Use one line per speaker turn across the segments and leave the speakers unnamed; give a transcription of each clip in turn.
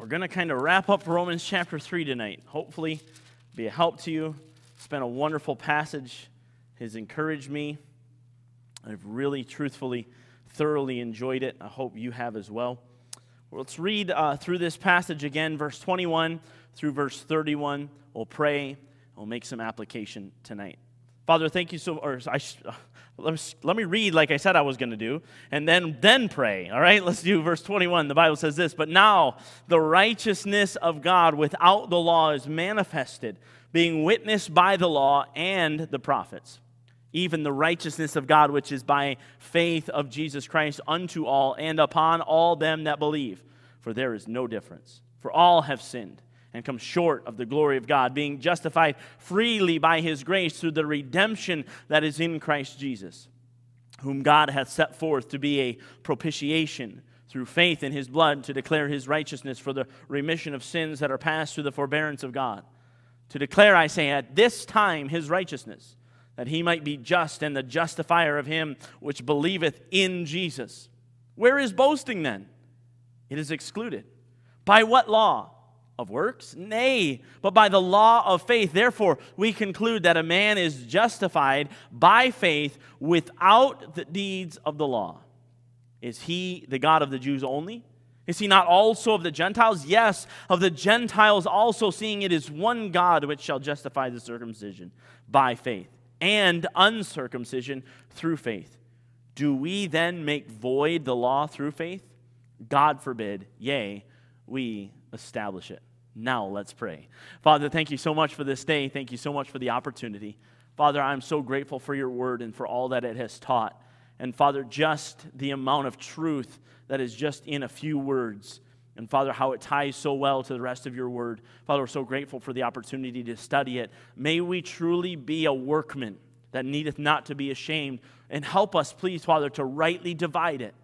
we're going to kind of wrap up Romans chapter 3 tonight. Hopefully, be a help to you. It's been a wonderful passage, It has encouraged me. I've really, truthfully, thoroughly enjoyed it. I hope you have as well. well let's read uh, through this passage again, verse 21 through verse 31. We'll pray. We'll make some application tonight. Father, thank you so or I, uh, let, me, let me read like I said I was going to do, and then, then pray. All right, let's do verse 21. The Bible says this But now the righteousness of God without the law is manifested, being witnessed by the law and the prophets even the righteousness of God, which is by faith of Jesus Christ unto all and upon all them that believe. For there is no difference. For all have sinned and come short of the glory of God, being justified freely by his grace through the redemption that is in Christ Jesus, whom God hath set forth to be a propitiation through faith in his blood to declare his righteousness for the remission of sins that are passed through the forbearance of God. To declare, I say, at this time his righteousness that he might be just and the justifier of him which believeth in Jesus. Where is boasting then? It is excluded. By what law? Of works? Nay, but by the law of faith. Therefore, we conclude that a man is justified by faith without the deeds of the law. Is he the God of the Jews only? Is he not also of the Gentiles? Yes, of the Gentiles also, seeing it is one God which shall justify the circumcision by faith and uncircumcision through faith. Do we then make void the law through faith? God forbid. Yea, we establish it. Now let's pray. Father, thank you so much for this day. Thank you so much for the opportunity. Father, I'm so grateful for your word and for all that it has taught. And Father, just the amount of truth that is just in a few words. And Father, how it ties so well to the rest of your word. Father, we're so grateful for the opportunity to study it. May we truly be a workman that needeth not to be ashamed. And help us, please, Father, to rightly divide it.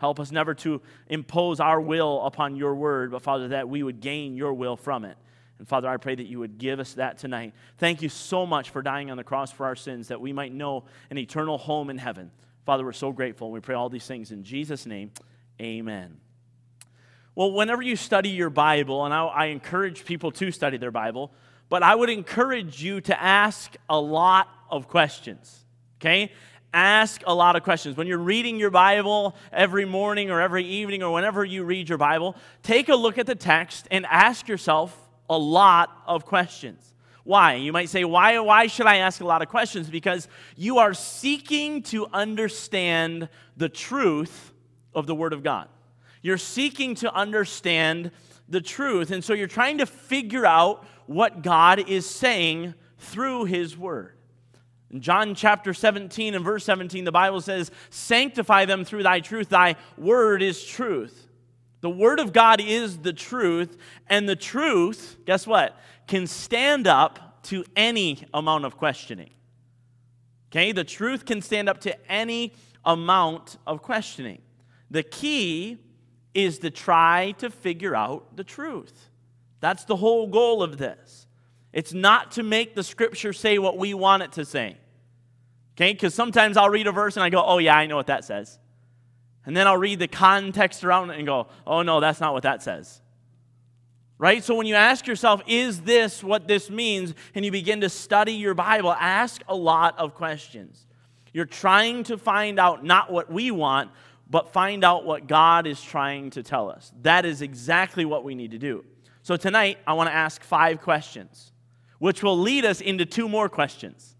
Help us never to impose our will upon your word, but Father, that we would gain your will from it. And Father, I pray that you would give us that tonight. Thank you so much for dying on the cross for our sins, that we might know an eternal home in heaven. Father, we're so grateful. We pray all these things in Jesus' name. Amen. Well, whenever you study your Bible, and I, I, encourage people to study their Bible, but I would encourage you to ask a lot of questions, okay? Ask a lot of questions. When you're reading your Bible every morning or every evening or whenever you read your Bible, take a look at the text and ask yourself a lot of questions. Why? You might say, why, why should I ask a lot of questions? Because you are seeking to understand the truth of the Word of God. You're seeking to understand the truth. And so you're trying to figure out what God is saying through His Word. In John chapter 17 and verse 17, the Bible says, Sanctify them through thy truth. Thy word is truth. The word of God is the truth, and the truth, guess what, can stand up to any amount of questioning. Okay, the truth can stand up to any amount of questioning. The key is to try to figure out the truth. That's the whole goal of this. It's not to make the scripture say what we want it to say. Okay? Because sometimes I'll read a verse and I go, oh, yeah, I know what that says. And then I'll read the context around it and go, oh, no, that's not what that says. Right? So when you ask yourself, is this what this means? And you begin to study your Bible, ask a lot of questions. You're trying to find out not what we want, but find out what God is trying to tell us. That is exactly what we need to do. So tonight, I want to ask five questions, which will lead us into two more questions.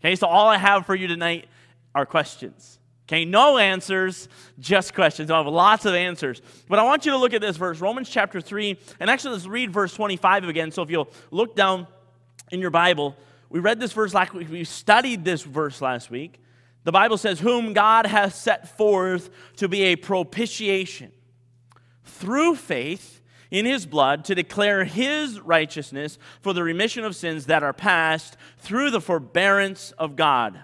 Okay, so all I have for you tonight are questions. Okay, no answers, just questions. I have lots of answers. But I want you to look at this verse, Romans chapter 3, and actually let's read verse 25 again. So if you'll look down in your Bible, we read this verse last week, we studied this verse last week. The Bible says, Whom God hath set forth to be a propitiation through faith in his blood to declare his righteousness for the remission of sins that are past through the forbearance of God.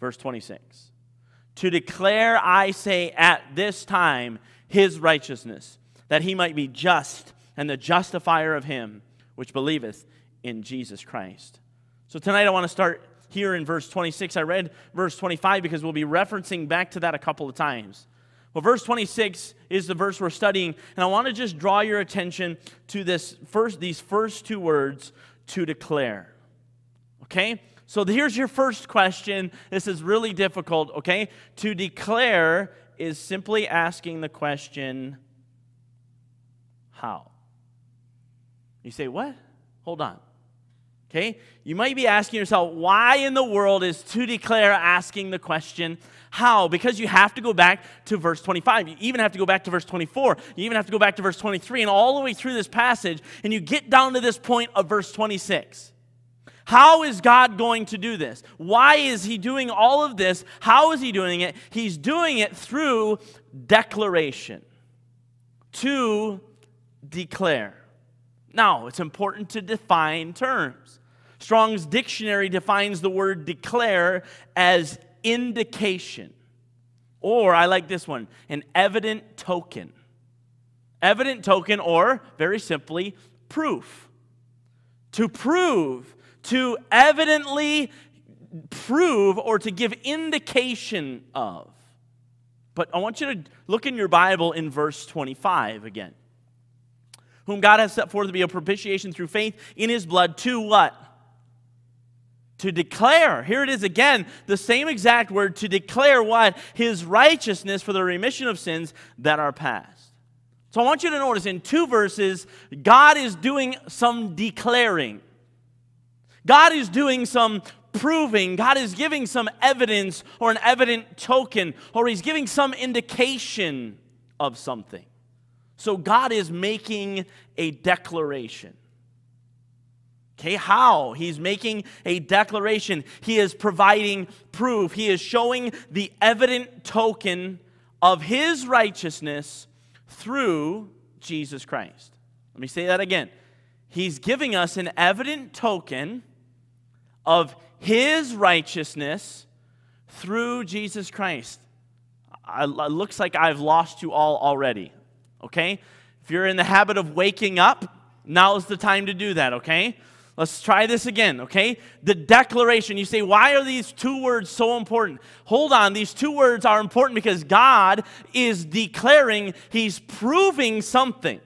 Verse 26. To declare, I say, at this time, his righteousness, that he might be just and the justifier of him which believeth in Jesus Christ. So tonight I want to start here in verse 26. I read verse 25 because we'll be referencing back to that a couple of times. Well, verse 26 is the verse we're studying, and I want to just draw your attention to this first, these first two words, to declare. Okay? So here's your first question. This is really difficult, okay? To declare is simply asking the question, how? You say, what? Hold on. Okay? You might be asking yourself, why in the world is to declare asking the question, how? Because you have to go back to verse 25. You even have to go back to verse 24. You even have to go back to verse 23 and all the way through this passage, and you get down to this point of verse 26. How is God going to do this? Why is He doing all of this? How is He doing it? He's doing it through declaration. To declare. Now, it's important to define terms. Strong's dictionary defines the word declare as indication. Or, I like this one, an evident token. Evident token, or very simply, proof. To prove, to evidently prove, or to give indication of. But I want you to look in your Bible in verse 25 again whom God has set forth to be a propitiation through faith in his blood to what? To declare, here it is again, the same exact word, to declare what? His righteousness for the remission of sins that are past. So I want you to notice in two verses, God is doing some declaring. God is doing some proving. God is giving some evidence or an evident token, or He's giving some indication of something. So God is making a declaration. Okay, how? He's making a declaration. He is providing proof. He is showing the evident token of his righteousness through Jesus Christ. Let me say that again. He's giving us an evident token of his righteousness through Jesus Christ. It looks like I've lost you all already okay? If you're in the habit of waking up, now's the time to do that, okay? Let's try this again, okay? The declaration. You say, why are these two words so important? Hold on, these two words are important because God is declaring, He's proving something.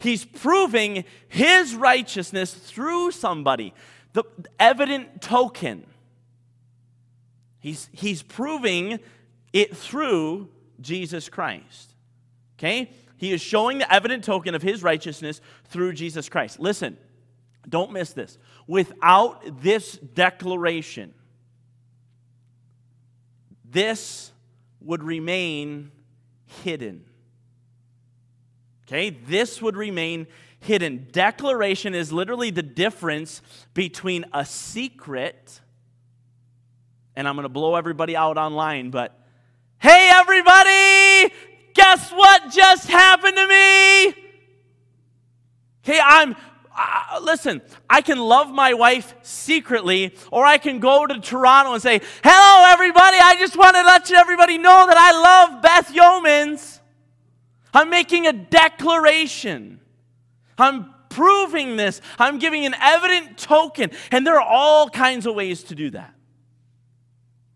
He's proving His righteousness through somebody, the evident token. He's, he's proving it through Jesus Christ. Okay? He is showing the evident token of his righteousness through Jesus Christ. Listen, don't miss this. Without this declaration, this would remain hidden. Okay? This would remain hidden. Declaration is literally the difference between a secret, and I'm going to blow everybody out online, but hey, everybody, guess what just happened to me? Okay, I'm, listen, I can love my wife secretly, or I can go to Toronto and say, Hello, everybody, I just want to let everybody know that I love Beth Yeomans. I'm making a declaration. I'm proving this. I'm giving an evident token. And there are all kinds of ways to do that.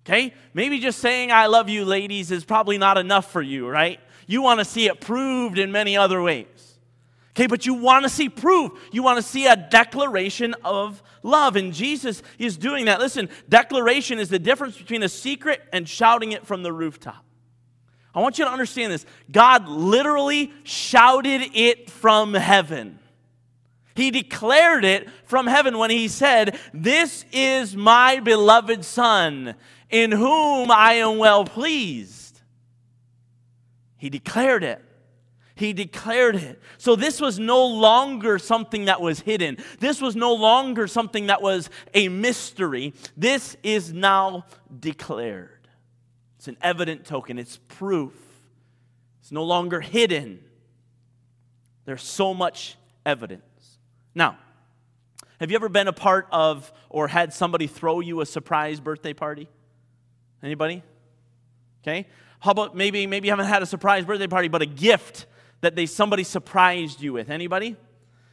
Okay? Maybe just saying I love you, ladies, is probably not enough for you, right? You want to see it proved in many other ways. Okay, but you want to see proof. You want to see a declaration of love. And Jesus is doing that. Listen, declaration is the difference between a secret and shouting it from the rooftop. I want you to understand this. God literally shouted it from heaven. He declared it from heaven when he said, This is my beloved Son, in whom I am well pleased. He declared it. He declared it. So this was no longer something that was hidden. This was no longer something that was a mystery. This is now declared. It's an evident token, it's proof. It's no longer hidden. There's so much evidence. Now, have you ever been a part of or had somebody throw you a surprise birthday party? Anybody? Okay. How about maybe maybe you haven't had a surprise birthday party, but a gift that they somebody surprised you with? Anybody?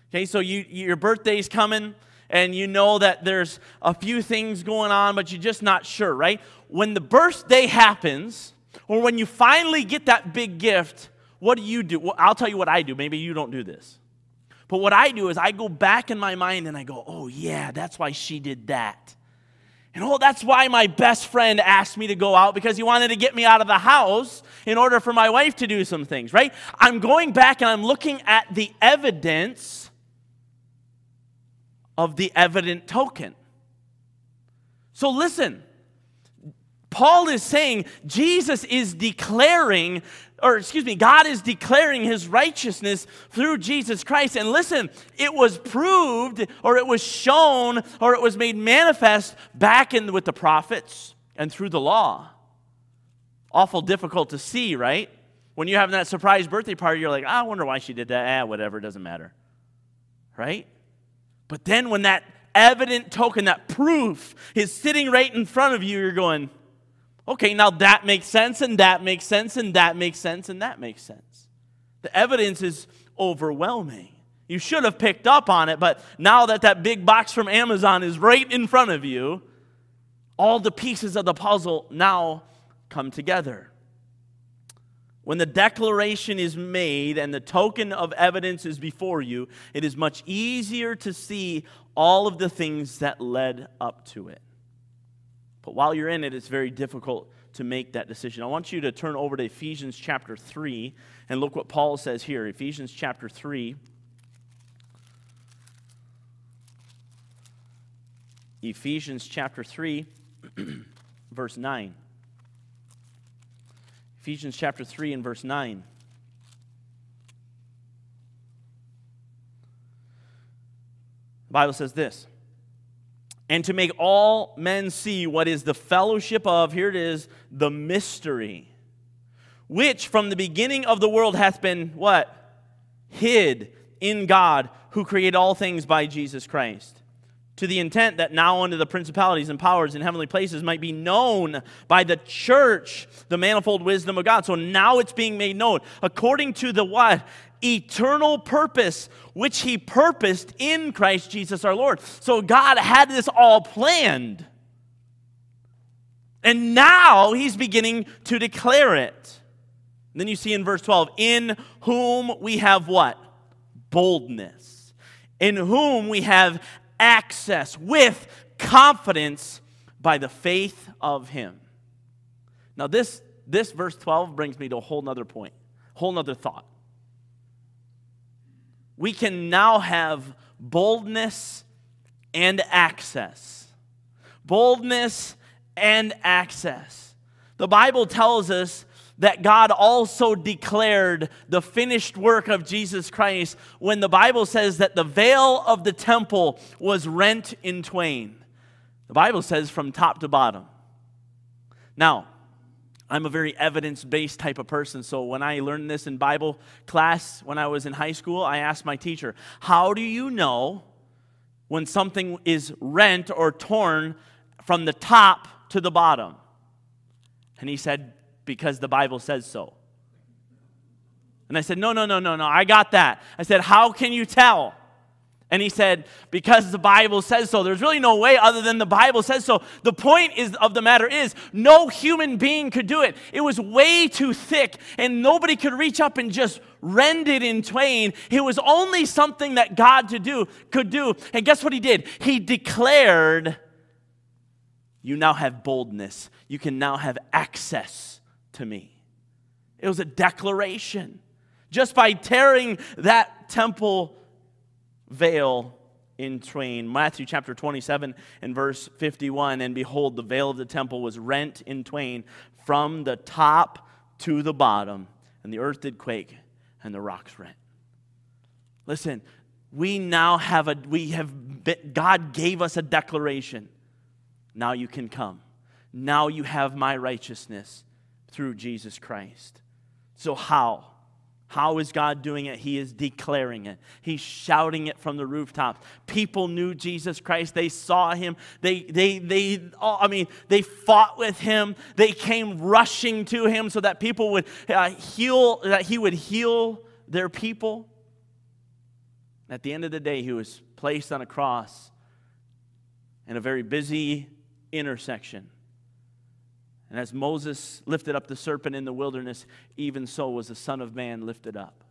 Okay, so you your birthday's coming and you know that there's a few things going on, but you're just not sure, right? When the birthday happens, Or when you finally get that big gift, what do you do? Well, I'll tell you what I do. Maybe you don't do this. But what I do is I go back in my mind and I go, oh, yeah, that's why she did that. And oh, that's why my best friend asked me to go out because he wanted to get me out of the house in order for my wife to do some things, right? I'm going back and I'm looking at the evidence of the evident token. So listen, Paul is saying Jesus is declaring or excuse me, God is declaring his righteousness through Jesus Christ. And listen, it was proved or it was shown or it was made manifest back in with the prophets and through the law. Awful difficult to see, right? When you're having that surprise birthday party, you're like, I wonder why she did that. Ah, whatever, it doesn't matter. Right? But then when that evident token, that proof is sitting right in front of you, you're going, Okay, now that makes sense, and that makes sense, and that makes sense, and that makes sense. The evidence is overwhelming. You should have picked up on it, but now that that big box from Amazon is right in front of you, all the pieces of the puzzle now come together. When the declaration is made and the token of evidence is before you, it is much easier to see all of the things that led up to it. But while you're in it, it's very difficult to make that decision. I want you to turn over to Ephesians chapter 3 and look what Paul says here. Ephesians chapter 3. Ephesians chapter 3, verse 9. Ephesians chapter 3 and verse 9. The Bible says this and to make all men see what is the fellowship of, here it is, the mystery, which from the beginning of the world hath been what? Hid in God who created all things by Jesus Christ. To the intent that now unto the principalities and powers in heavenly places might be known by the church the manifold wisdom of God. So now it's being made known according to the what? Eternal purpose which he purposed in Christ Jesus our Lord. So God had this all planned. And now he's beginning to declare it. And then you see in verse 12, in whom we have what? Boldness. In whom we have access with confidence by the faith of him. Now, this, this verse 12 brings me to a whole nother point, whole nother thought we can now have boldness and access. Boldness and access. The Bible tells us that God also declared the finished work of Jesus Christ when the Bible says that the veil of the temple was rent in twain. The Bible says from top to bottom. Now, I'm a very evidence based type of person. So when I learned this in Bible class when I was in high school, I asked my teacher, How do you know when something is rent or torn from the top to the bottom? And he said, Because the Bible says so. And I said, No, no, no, no, no, I got that. I said, How can you tell? And he said, because the Bible says so. There's really no way other than the Bible says so. The point is of the matter is no human being could do it. It was way too thick, and nobody could reach up and just rend it in twain. It was only something that God to do could do. And guess what he did? He declared, You now have boldness. You can now have access to me. It was a declaration. Just by tearing that temple veil in twain. Matthew chapter 27 and verse 51 And behold, the veil of the temple was rent in twain from the top to the bottom, and the earth did quake, and the rocks rent. Listen, we now have a, we have, been, God gave us a declaration. Now you can come. Now you have my righteousness through Jesus Christ. So, how? How is God doing it? He is declaring it. He's shouting it from the rooftops. People knew Jesus Christ. They saw him. They, they, they, oh, I mean, they fought with him. They came rushing to him so that people would uh, heal, that he would heal their people. At the end of the day, he was placed on a cross in a very busy intersection. And as Moses lifted up the serpent in the wilderness, even so was the Son of Man lifted up.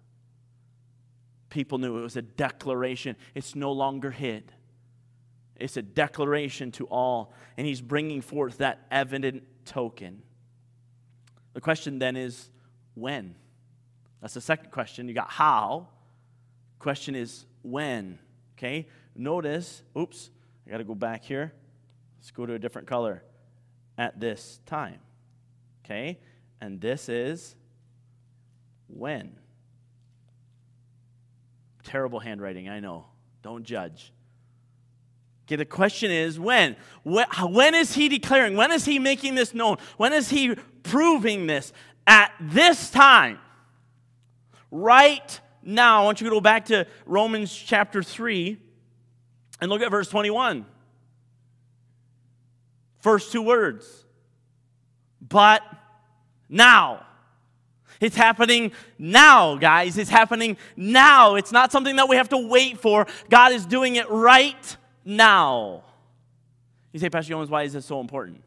People knew it was a declaration, it's no longer hid. It's a declaration to all, and he's bringing forth that evident token. The question then is when? That's the second question. You got how. Question is when. Okay? Notice, oops, I got to go back here. Let's go to a different color. At this time. Okay? And this is when. Terrible handwriting, I know. Don't judge. Okay, the question is when? When is he declaring? When is he making this known? When is he proving this? At this time. Right now. I want you to go back to Romans chapter 3 and look at verse 21. First two words. But now. It's happening now, guys. It's happening now. It's not something that we have to wait for. God is doing it right now. You say, Pastor Jones, why is this so important?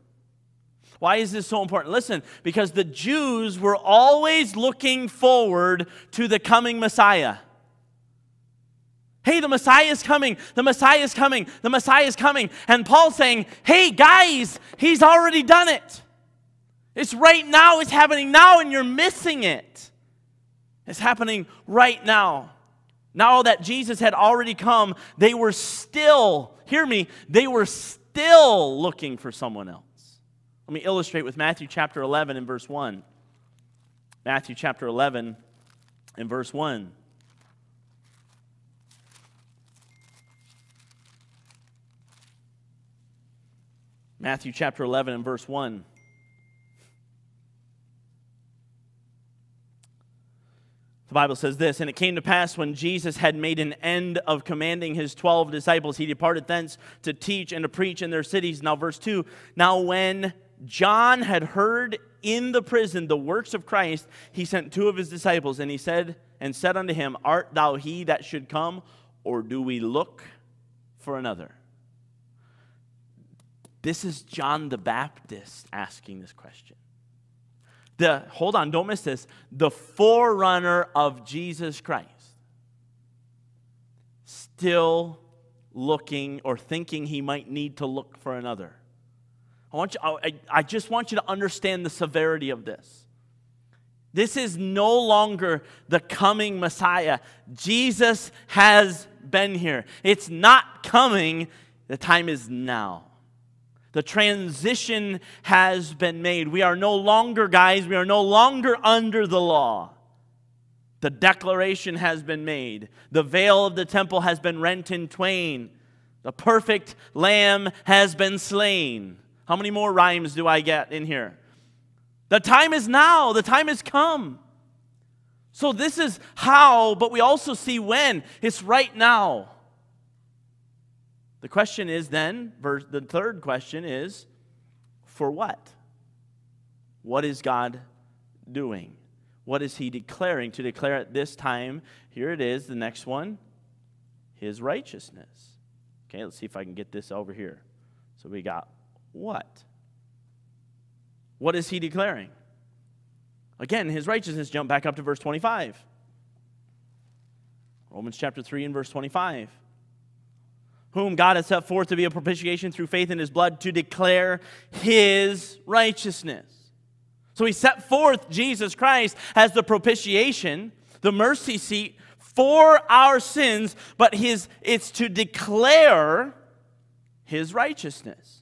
Why is this so important? Listen, because the Jews were always looking forward to the coming Messiah. Hey, the Messiah is coming. The Messiah is coming. The Messiah is coming. And Paul's saying, hey, guys, he's already done it. It's right now. It's happening now, and you're missing it. It's happening right now. Now that Jesus had already come, they were still, hear me, they were still looking for someone else. Let me illustrate with Matthew chapter 11 and verse 1. Matthew chapter 11 and verse 1. Matthew chapter 11 and verse 1. The Bible says this, and it came to pass when Jesus had made an end of commanding his 12 disciples, he departed thence to teach and to preach in their cities. Now, verse 2 Now, when John had heard in the prison the works of Christ, he sent two of his disciples, and he said, and said unto him, Art thou he that should come, or do we look for another? This is John the Baptist asking this question the, hold on, don't miss this, the forerunner of Jesus Christ, still looking or thinking he might need to look for another. I, want you, I, I just want you to understand the severity of this. This is no longer the coming Messiah. Jesus has been here. It's not coming, the time is now. The transition has been made. We are no longer, guys, we are no longer under the law. The declaration has been made. The veil of the temple has been rent in twain. The perfect lamb has been slain. How many more rhymes do I get in here? The time is now, the time has come. So, this is how, but we also see when. It's right now. The question is then, verse, the third question is, for what? What is God doing? What is He declaring? To declare at this time, here it is, the next one, His righteousness. Okay, let's see if I can get this over here. So we got what? What is He declaring? Again, His righteousness, jump back up to verse 25. Romans chapter 3 and verse 25 whom God has set forth to be a propitiation through faith in his blood to declare his righteousness. So he set forth Jesus Christ as the propitiation, the mercy seat for our sins, but his it's to declare his righteousness.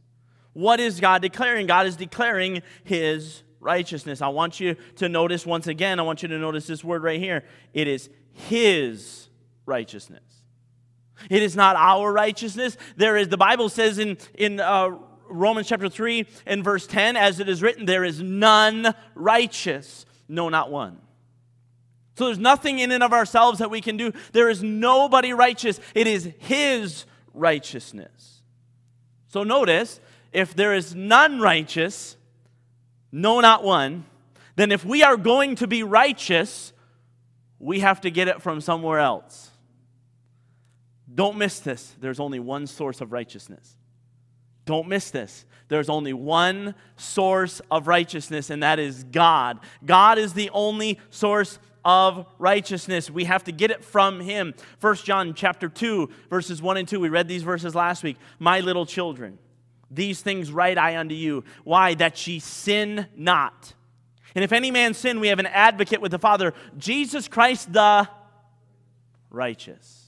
What is God declaring? God is declaring his righteousness. I want you to notice once again, I want you to notice this word right here. It is his righteousness. It is not our righteousness. There is, the Bible says in, in uh, Romans chapter 3 and verse 10, as it is written, there is none righteous, no, not one. So there's nothing in and of ourselves that we can do. There is nobody righteous. It is His righteousness. So notice, if there is none righteous, no, not one, then if we are going to be righteous, we have to get it from somewhere else. Don't miss this. There's only one source of righteousness Don't miss this. There's only one source of righteousness, and that is God. God is the only source of righteousness. We have to get it from him. 1 John chapter 2, verses 1 and 2. We read these verses last week. My little children, these things write I unto you. Why? That ye sin not. And if any man sin, we have an advocate with the Father, Jesus Christ the righteous.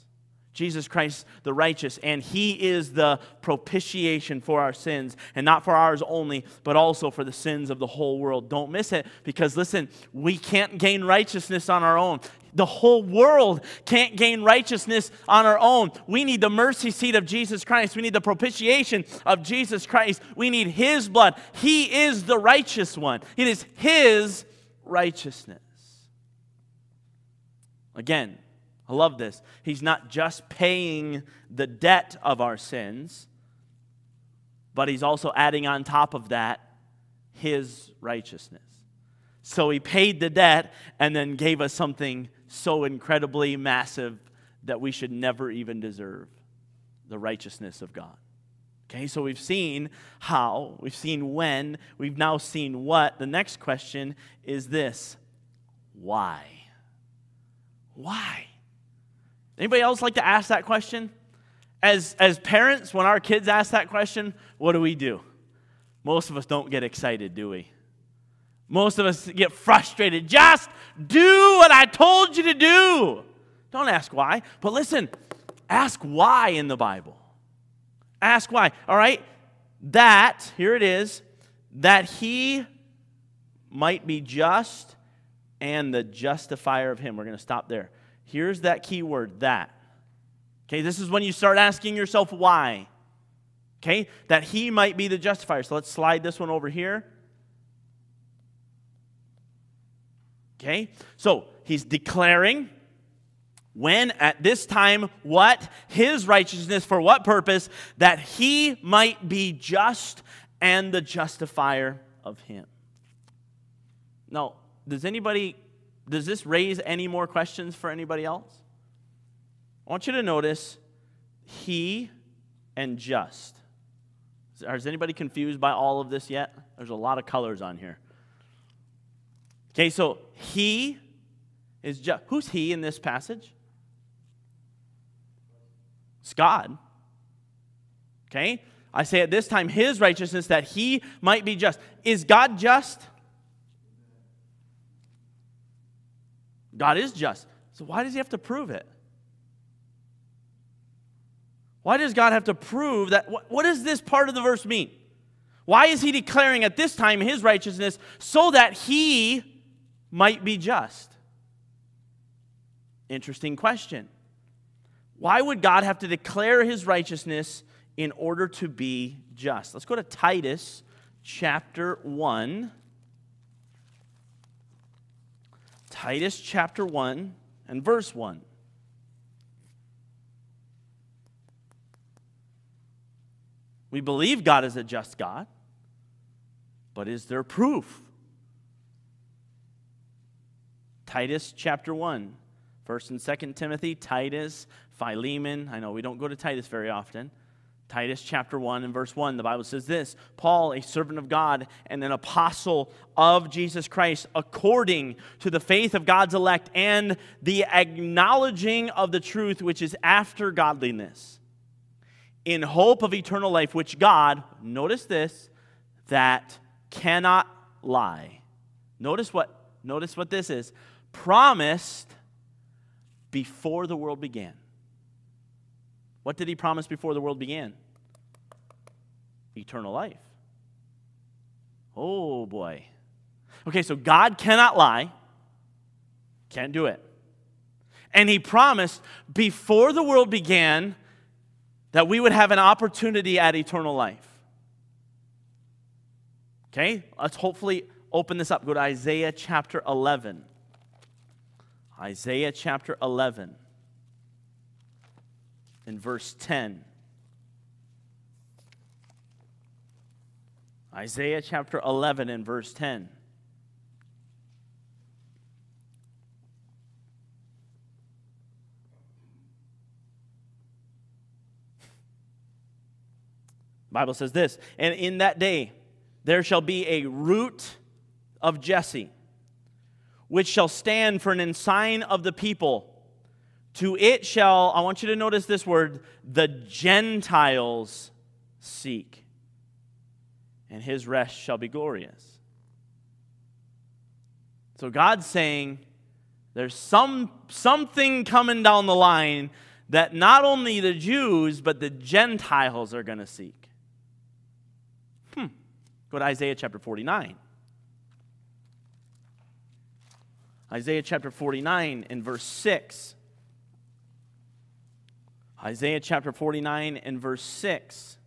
Jesus Christ the righteous, and he is the propitiation for our sins, and not for ours only, but also for the sins of the whole world. Don't miss it, because listen, we can't gain righteousness on our own. The whole world can't gain righteousness on our own. We need the mercy seat of Jesus Christ. We need the propitiation of Jesus Christ. We need his blood. He is the righteous one, it is his righteousness. Again, I love this. He's not just paying the debt of our sins, but he's also adding on top of that his righteousness. So he paid the debt and then gave us something so incredibly massive that we should never even deserve the righteousness of God. Okay, so we've seen how, we've seen when, we've now seen what. The next question is this why? Why? Anybody else like to ask that question? As, as parents, when our kids ask that question, what do we do? Most of us don't get excited, do we? Most of us get frustrated. Just do what I told you to do. Don't ask why. But listen, ask why in the Bible. Ask why. All right? That, here it is, that he might be just and the justifier of him. We're going to stop there. Here's that key word, that. Okay, this is when you start asking yourself why. Okay, that he might be the justifier. So let's slide this one over here. Okay, so he's declaring when at this time what? His righteousness for what purpose? That he might be just and the justifier of him. Now, does anybody does this raise any more questions for anybody else? I want you to notice he and just. Is anybody confused by all of this yet? There's a lot of colors on here. Okay, so he is just. Who's he in this passage? It's God. Okay? I say at this time, his righteousness that he might be just. Is God just? God is just. So why does he have to prove it? Why does God have to prove that? What, what does this part of the verse mean? Why is he declaring at this time his righteousness so that he might be just? Interesting question. Why would God have to declare his righteousness in order to be just? Let's go to Titus chapter 1. Titus chapter 1 and verse 1. We believe God is a just God, but is there proof? Titus chapter 1, 1st and 2nd Timothy, Titus, Philemon. I know we don't go to Titus very often. Titus chapter 1 and verse 1, the Bible says this Paul, a servant of God and an apostle of Jesus Christ, according to the faith of God's elect and the acknowledging of the truth which is after godliness, in hope of eternal life, which God, notice this, that cannot lie. Notice what, notice what this is promised before the world began. What did he promise before the world began? Eternal life. Oh boy. Okay, so God cannot lie, can't do it. And he promised before the world began that we would have an opportunity at eternal life. Okay, let's hopefully open this up. Go to Isaiah chapter 11. Isaiah chapter 11 in verse 10. Isaiah chapter 11 and verse 10. The Bible says this, and in that day there shall be a root of Jesse, which shall stand for an ensign of the people. To it shall, I want you to notice this word, the Gentiles seek, and his rest shall be glorious. So God's saying there's some, something coming down the line that not only the Jews, but the Gentiles are going to seek. Hmm. Go to Isaiah chapter 49. Isaiah chapter 49 and verse 6. Isaiah chapter 49 and verse 6.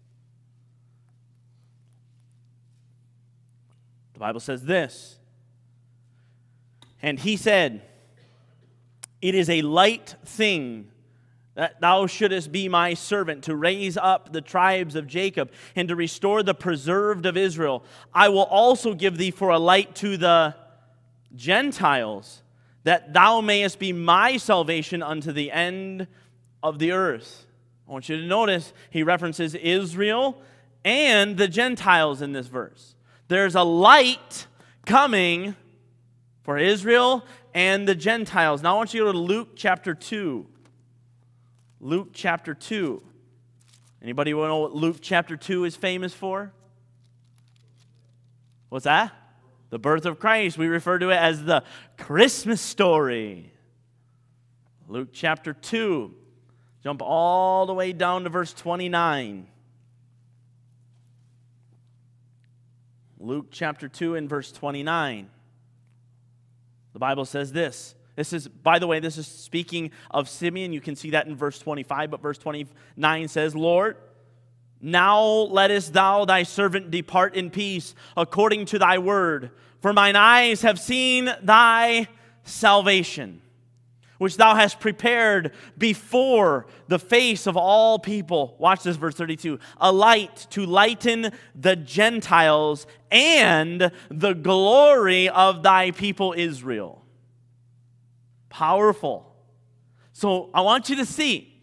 The Bible says this And he said, It is a light thing that thou shouldest be my servant to raise up the tribes of Jacob and to restore the preserved of Israel. I will also give thee for a light to the Gentiles, that thou mayest be my salvation unto the end of the earth. I want you to notice he references Israel and the Gentiles in this verse. There's a light coming for Israel and the Gentiles. Now I want you to go to Luke chapter 2. Luke chapter 2. Anybody want to know what Luke chapter 2 is famous for? What's that? The birth of Christ. We refer to it as the Christmas story. Luke chapter 2. Jump all the way down to verse 29. Luke chapter 2 and verse 29. The Bible says this. This is, by the way, this is speaking of Simeon. You can see that in verse 25, but verse 29 says, Lord, now lettest thou thy servant depart in peace according to thy word. For mine eyes have seen thy salvation which thou hast prepared before the face of all people. Watch this, verse 32 a light to lighten the Gentiles and the glory of thy people Israel. Powerful. So I want you to see,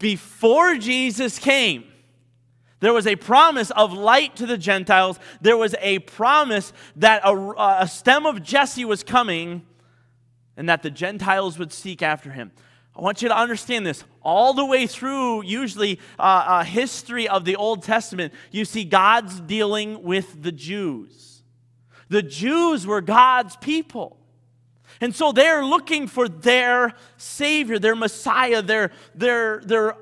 before Jesus came, there was a promise of light to the Gentiles. There was a promise that a, a stem of Jesse was coming and that the Gentiles would seek after him. I want you to understand this. All the way through, usually, uh, uh, history of the Old Testament, you see God's dealing with the Jews. The Jews were God's people. And so they're looking for their Savior, their Messiah, their, their, their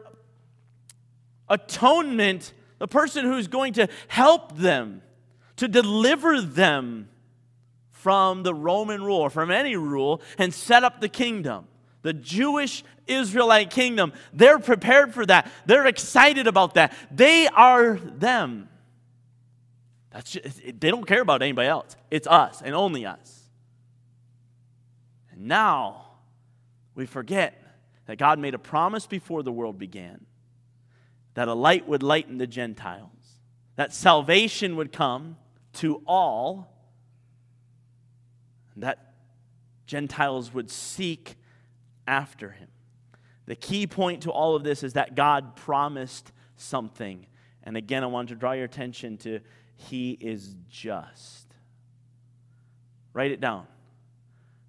atonement, the person who's going to help them, to deliver them from the Roman rule from any rule and set up the kingdom. The Jewish Israelite kingdom, they're prepared for that. They're excited about that. They are them. That's just, they don't care about anybody else. It's us and only us. And now we forget that God made a promise before the world began that a light would lighten the Gentiles, that salvation would come to all that Gentiles would seek after him. The key point to all of this is that God promised something. And again, I want to draw your attention to He is just. Write it down.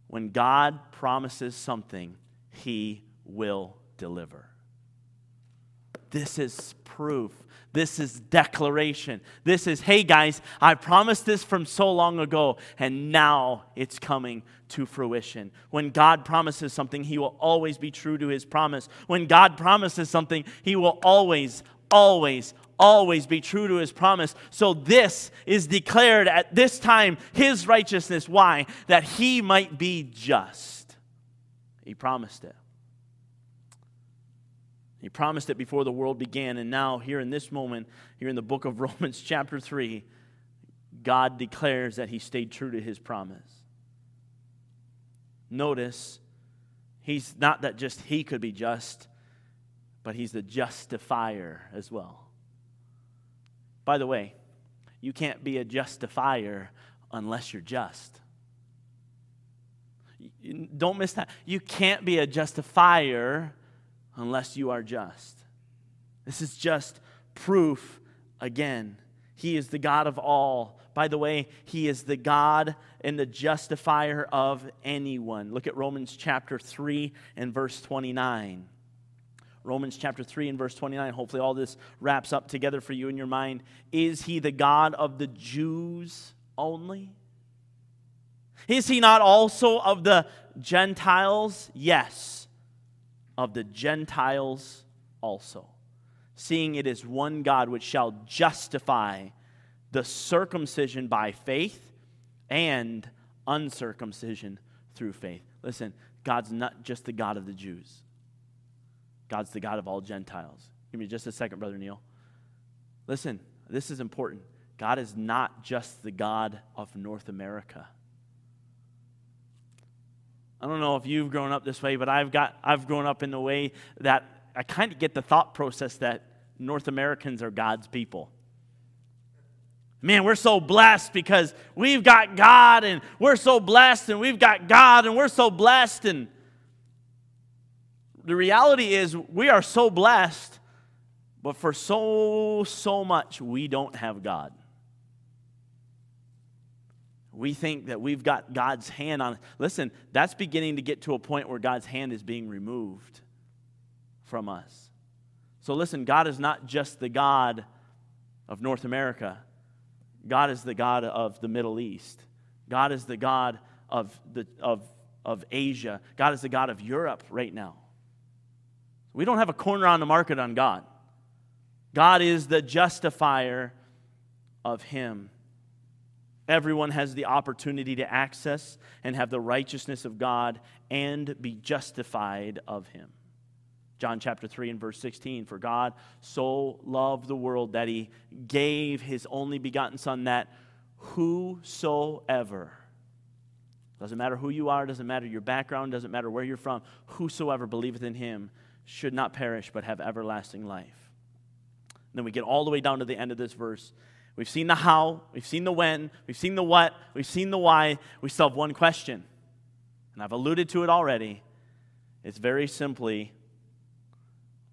When God promises something, He will deliver. This is proof this is declaration. This is, hey guys, I promised this from so long ago, and now it's coming to fruition. When God promises something, He will always be true to His promise. When God promises something, He will always, always, always be true to His promise. So this is declared at this time His righteousness. Why? That He might be just. He promised it. He promised it before the world began, and now, here in this moment, here in the book of Romans, chapter 3, God declares that He stayed true to His promise. Notice, He's not that just He could be just, but He's the justifier as well. By the way, you can't be a justifier unless you're just. Don't miss that. You can't be a justifier unless you are just. This is just proof again. He is the God of all. By the way, He is the God and the justifier of anyone. Look at Romans chapter 3 and verse 29. Romans chapter 3 and verse 29. Hopefully, all this wraps up together for you in your mind. Is He the God of the Jews only? Is He not also of the Gentiles? Yes, of the Gentiles also seeing it is one God which shall justify the circumcision by faith and uncircumcision through faith. Listen, God's not just the God of the Jews, God's the God of all Gentiles. Give me just a second, Brother Neil. Listen, this is important. God is not just the God of North America. I don't know if you've grown up this way, but I've got I've grown up in the way that I kind of get the thought process that North Americans are God's people. Man, we're so blessed because we've got God and we're so blessed and we've got God and we're so blessed. And the reality is, we are so blessed, but for so, so much, we don't have God. We think that we've got God's hand on. Listen, that's beginning to get to a point where God's hand is being removed from us. So listen, God is not just the God of North America, God is the God of the Middle East. God is the God of, the, of, of Asia. God is the God of Europe right now. We don't have a corner on the market on God. God is the justifier of Him. Everyone has the opportunity to access and have the righteousness of God and be justified of Him. John chapter 3 and verse 16 For God so loved the world that he gave his only begotten Son, that whosoever, doesn't matter who you are, doesn't matter your background, doesn't matter where you're from, whosoever believeth in him should not perish but have everlasting life. And then we get all the way down to the end of this verse. We've seen the how, we've seen the when, we've seen the what, we've seen the why. We still have one question. And I've alluded to it already. It's very simply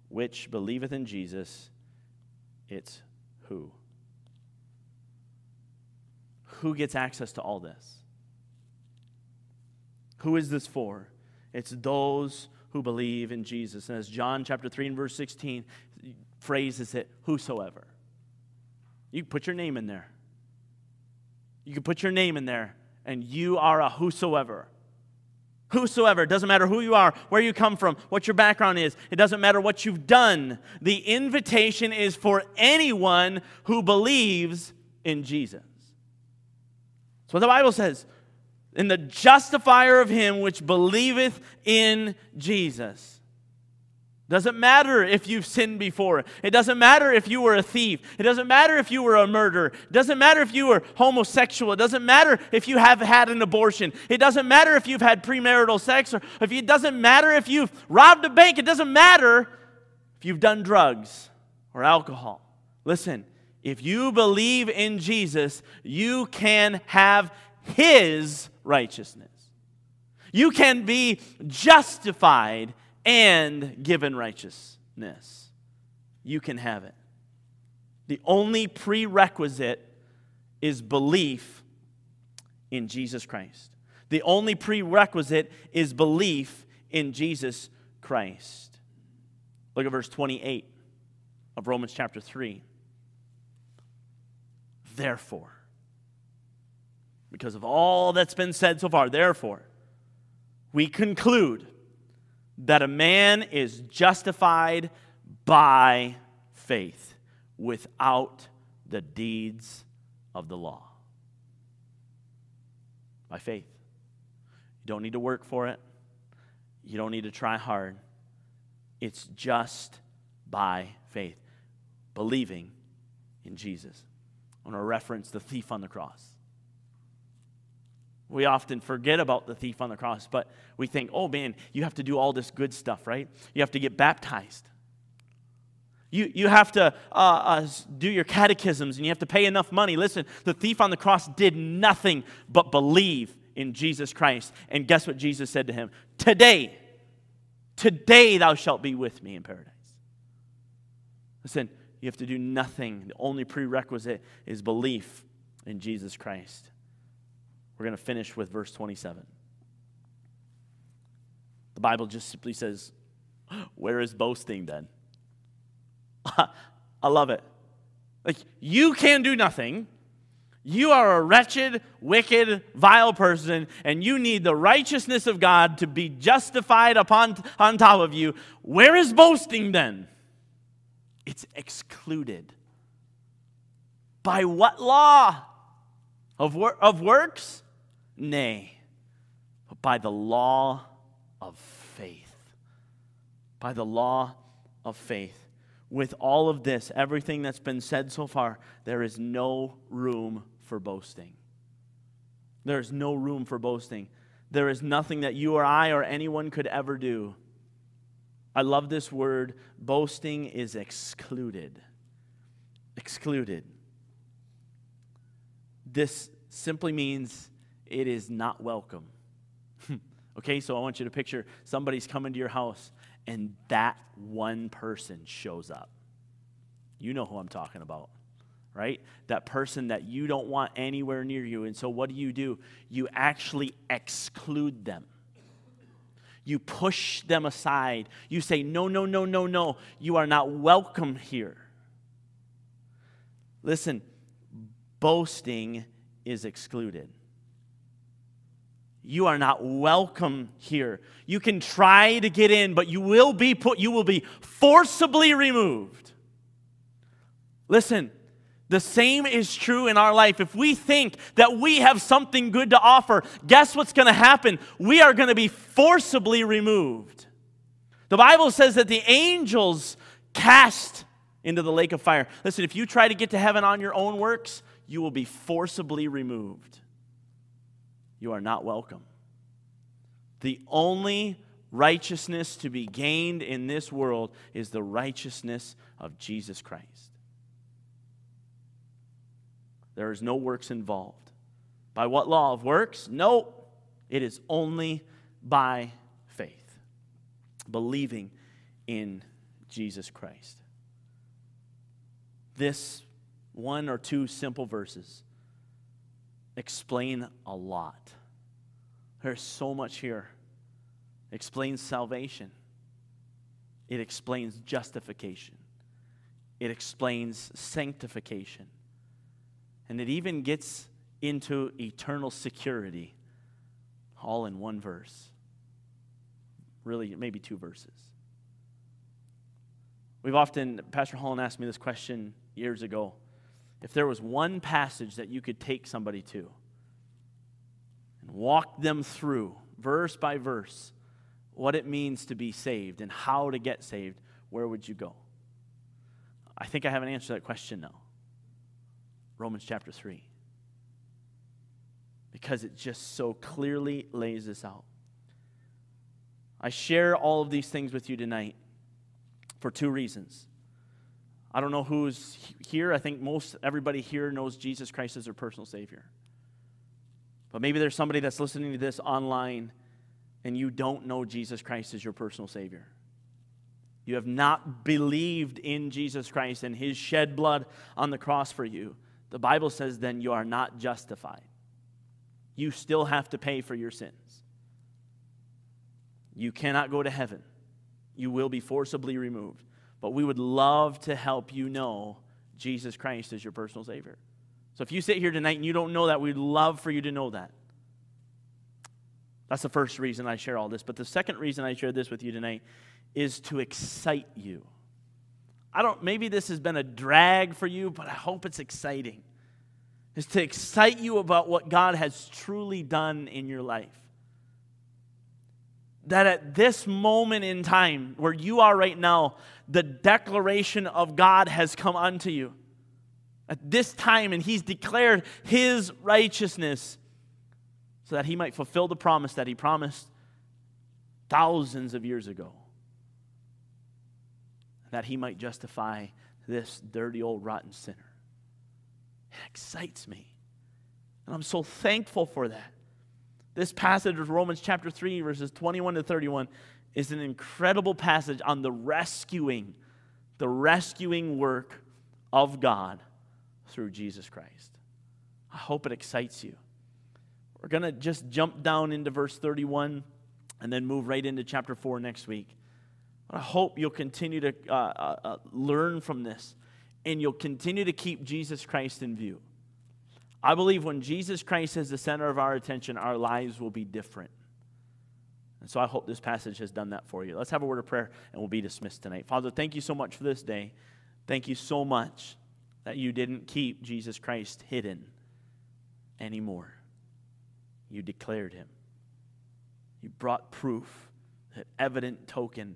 which believeth in Jesus, it's who? Who gets access to all this? Who is this for? It's those who believe in Jesus. And as John chapter 3 and verse 16 phrases it, whosoever. You put your name in there. You can put your name in there, and you are a whosoever. Whosoever, it doesn't matter who you are, where you come from, what your background is, it doesn't matter what you've done. The invitation is for anyone who believes in Jesus. That's what the Bible says. In the justifier of him which believeth in Jesus. Doesn't matter if you've sinned before. It doesn't matter if you were a thief. It doesn't matter if you were a murderer. It doesn't matter if you were homosexual. It doesn't matter if you have had an abortion. It doesn't matter if you've had premarital sex or if it doesn't matter if you've robbed a bank. It doesn't matter if you've done drugs or alcohol. Listen, if you believe in Jesus, you can have his righteousness. You can be justified and given righteousness. You can have it. The only prerequisite is belief in Jesus Christ. The only prerequisite is belief in Jesus Christ. Look at verse 28 of Romans chapter 3. Therefore, because of all that's been said so far, therefore, we conclude that a man is justified by faith without the deeds of the law. By faith. You don't need to work for it, you don't need to try hard. It's just by faith, believing in Jesus. I want to reference the thief on the cross. We often forget about the thief on the cross, but we think, oh man, you have to do all this good stuff, right? You have to get baptized. You, you have to uh, uh, do your catechisms and you have to pay enough money. Listen, the thief on the cross did nothing but believe in Jesus Christ. And guess what Jesus said to him? Today, today thou shalt be with me in paradise. Listen, You have to do nothing. The only prerequisite is belief in Jesus Christ. We're going to finish with verse 27. The Bible just simply says, Where is boasting then? I love it. Like, you can do nothing. You are a wretched, wicked, vile person, and you need the righteousness of God to be justified upon on top of you. Where is boasting then? It's excluded. By what law? Of, wor- of works? Nay, but by the law of faith. By the law of faith with all of this, everything that's been said so far, there is no room for boasting. There is no room for boasting. There is nothing that you or I or anyone could ever do. I love this word. Boasting is excluded. Excluded. This simply means it is not welcome. okay, so I want you to picture somebody's coming to your house and that one person shows up. You know who I'm talking about, right? That person that you don't want anywhere near you. And so, what do you do? You actually exclude them. You push them aside. You say, No, no, no, no, no. You are not welcome here. Listen, boasting is excluded. You are not welcome here. You can try to get in, but you will be put, you will be forcibly removed. Listen, the same is true in our life. If we think that we have something good to offer, guess what's going to happen? We are going to be forcibly removed. The Bible says that the angels cast into the lake of fire. Listen, if you try to get to heaven on your own works, you will be forcibly removed you are not welcome. The only righteousness to be gained in this world is the righteousness of Jesus Christ. There is no works involved. By what law of works? No, it is only by faith, believing in Jesus Christ. This one or two simple verses explain a lot. There's so much here. It explains salvation. It explains justification. It explains sanctification. And it even gets into eternal security all in one verse. Really, maybe two verses. We've often, Pastor Holland asked me this question years ago if there was one passage that you could take somebody to and walk them through, verse by verse, what it means to be saved and how to get saved, where would you go? I think I have an answer to that question now. Romans chapter 3. Because it just so clearly lays this out. I share all of these things with you tonight for two reasons. I don't know who's here. I think most everybody here knows Jesus Christ as their personal Savior. But maybe there's somebody that's listening to this online and you don't know Jesus Christ as your personal Savior. You have not believed in Jesus Christ and His shed blood on the cross for you. The Bible says then you are not justified. You still have to pay for your sins. You cannot go to heaven. You will be forcibly removed. But we would love to help you know Jesus Christ as your personal Savior. So if you sit here tonight and you don't know that, we'd love for you to know that. That's the first reason I share all this. But the second reason I share this with you tonight is to excite you. I don't, maybe this has been a drag for you, but I hope it's exciting. Is to excite you about what God has truly done in your life that at this moment in time where you are right now, the declaration of God has come unto you. At this time, and He's declared His righteousness so that He might fulfill the promise that He promised thousands of years ago. That He might justify this dirty old rotten sinner. It excites me. And I'm so thankful for that. This passage of Romans chapter 3, verses 21 to 31, is an incredible passage on the rescuing, the rescuing work of God through Jesus Christ. I hope it excites you. We're going to just jump down into verse 31 and then move right into chapter 4 next week. I hope you'll continue to uh, uh, uh, learn from this and you'll continue to keep Jesus Christ in view. I believe when Jesus Christ is the center of our attention, our lives will be different. And so I hope this passage has done that for you. Let's have a word of prayer and we'll be dismissed tonight. Father, thank you so much for this day. Thank you so much that you didn't keep Jesus Christ hidden anymore. You declared him. You brought proof, an evident token.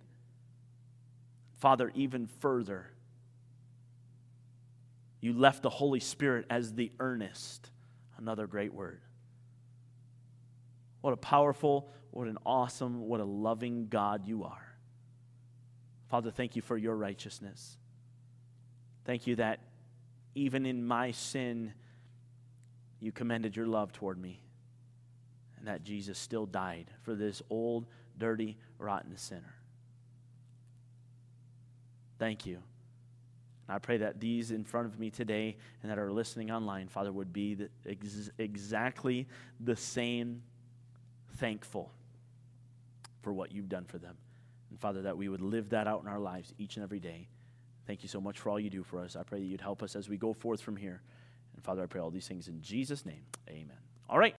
Father, even further, you left the Holy Spirit as the earnest. Another great word. What a powerful, what an awesome, what a loving God you are. Father, thank you for your righteousness. Thank you that even in my sin, you commended your love toward me. And that Jesus still died for this old, dirty, rotten sinner. Thank you. And I pray that these in front of me today and that are listening online, Father, would be the, ex- exactly the same thankful for what you've done for them. And Father, that we would live that out in our lives each and every day. Thank you so much for all you do for us. I pray that you'd help us as we go forth from here. And Father, I pray all these things in Jesus' name. Amen. All right.